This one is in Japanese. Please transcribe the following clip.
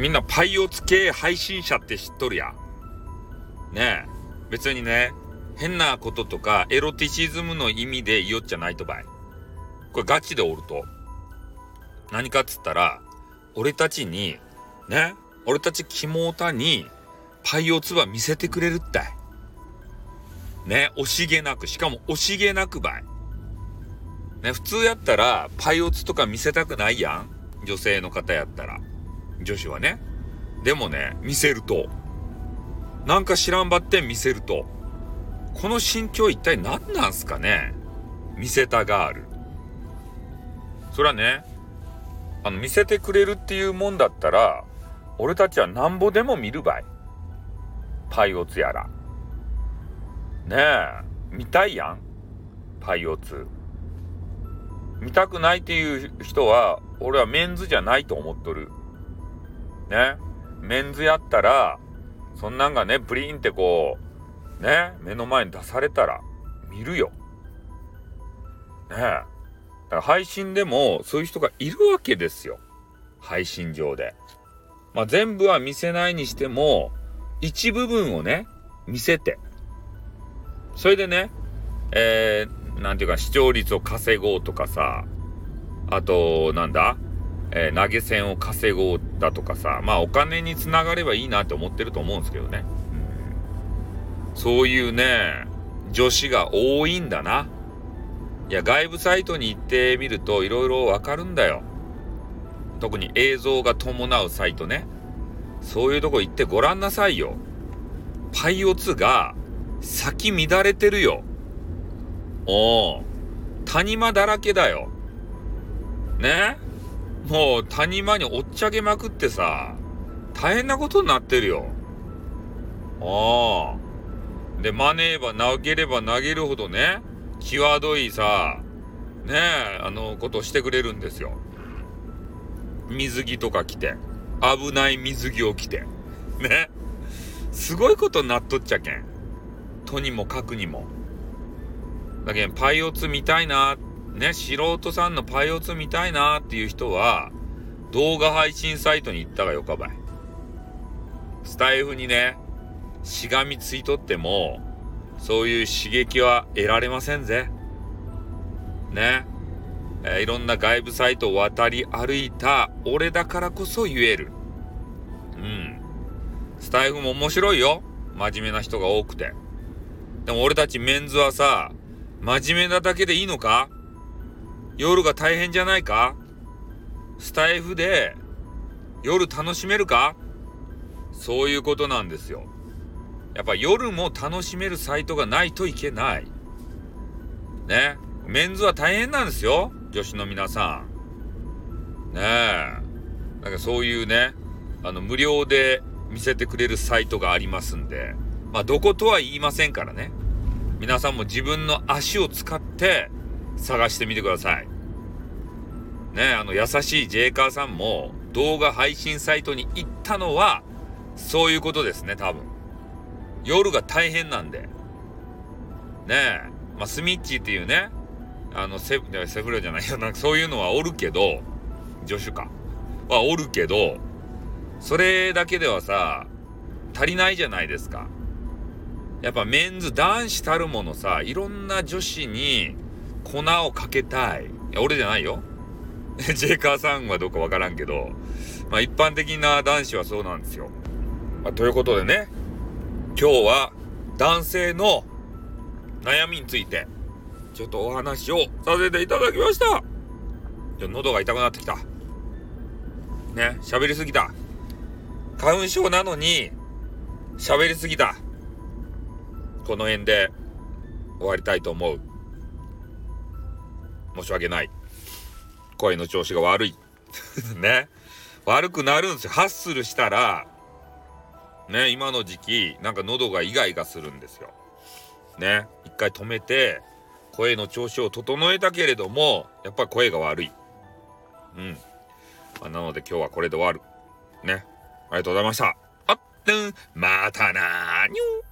みんなパイオツ系配信者って知っとるやん。ねえ。別にね、変なこととかエロティシズムの意味で言おっちゃないとばい。これガチでおると。何かっつったら、俺たちに、ね、俺たちキモータにパイオツバ見せてくれるったい。ね、惜しげなく、しかも惜しげなくばい。ね、普通やったら、パイオツとか見せたくないやん女性の方やったら。女子はね。でもね、見せると。なんか知らんばって見せると。この心境一体何なんすかね見せたガール。それはね、あの、見せてくれるっていうもんだったら、俺たちはなんぼでも見るばい。パイオツやら。ねえ、見たいやんパイオツ。見たくないっていう人は、俺はメンズじゃないと思っとる。ね。メンズやったら、そんなんがね、プリンってこう、ね、目の前に出されたら、見るよ。ね。だから配信でも、そういう人がいるわけですよ。配信上で。まあ、全部は見せないにしても、一部分をね、見せて。それでね、えー、なんていうか、視聴率を稼ごうとかさ、あと、なんだ？えー、投げ銭を稼ごうだとかさ、まあお金につながればいいなって思ってると思うんですけどね。うん、そういうね、女子が多いんだな。いや、外部サイトに行ってみると色々わかるんだよ。特に映像が伴うサイトね。そういうとこ行ってごらんなさいよ。パイオツが先乱れてるよ。おお。谷間だらけだよ。ね？もう谷間におっちゃけまくってさ、大変なことになってるよ。ああ。で、マネーば投げれば投げるほどね、際どいさ、ねえ、あの、ことしてくれるんですよ。水着とか着て。危ない水着を着て。ね。すごいことになっとっちゃけん。とにもかくにも。だけん、パイオツ見たいなって、ね、素人さんのパイオツ見たいなっていう人は、動画配信サイトに行ったがよかばい。スタイフにね、しがみついとっても、そういう刺激は得られませんぜ。ね。えー、いろんな外部サイトを渡り歩いた俺だからこそ言える。うん。スタイフも面白いよ。真面目な人が多くて。でも俺たちメンズはさ、真面目なだけでいいのか？夜が大変じゃないか？スタイフで夜楽しめるか？そういうことなんですよ。やっぱ夜も楽しめるサイトがないといけない。ね？メンズは大変なんですよ。女子の皆さん。ねえ。なんかそういうね、あの、無料で見せてくれるサイトがありますんで、まあ、どことは言いませんからね。皆さんも自分の足を使って探してみてください。ね、あの、優しいジェイカーさんも動画配信サイトに行ったのは、そういうことですね、多分。夜が大変なんで。ねえ、まあ、スミッチーっていうね、あの、セ、セフレじゃないよ。なんかそういうのはおるけど、助手か。はおるけど、それだけではさ、足りないじゃないですか。やっぱメンズ男子たるものさ、いろんな女子に粉をかけたい。いや、俺じゃないよ。ジェイカーさんはどうかわからんけど、まあ一般的な男子はそうなんですよ。まあ、ということでね、今日は男性の悩みについて、ちょっとお話をさせていただきました。喉が痛くなってきた。ね、喋りすぎた。花粉症なのに、喋りすぎた。この辺で終わりたいと思う。申し訳ない。声の調子が悪い。ね。悪くなるんですよ。ハッスルしたら、ね、今の時期、なんか喉がイガイガするんですよ。ね。一回止めて、声の調子を整えたけれども、やっぱり声が悪い。うん。まあ、なので今日はこれで終わる。ね。ありがとうございました。あっ、ん、またなーにゅー。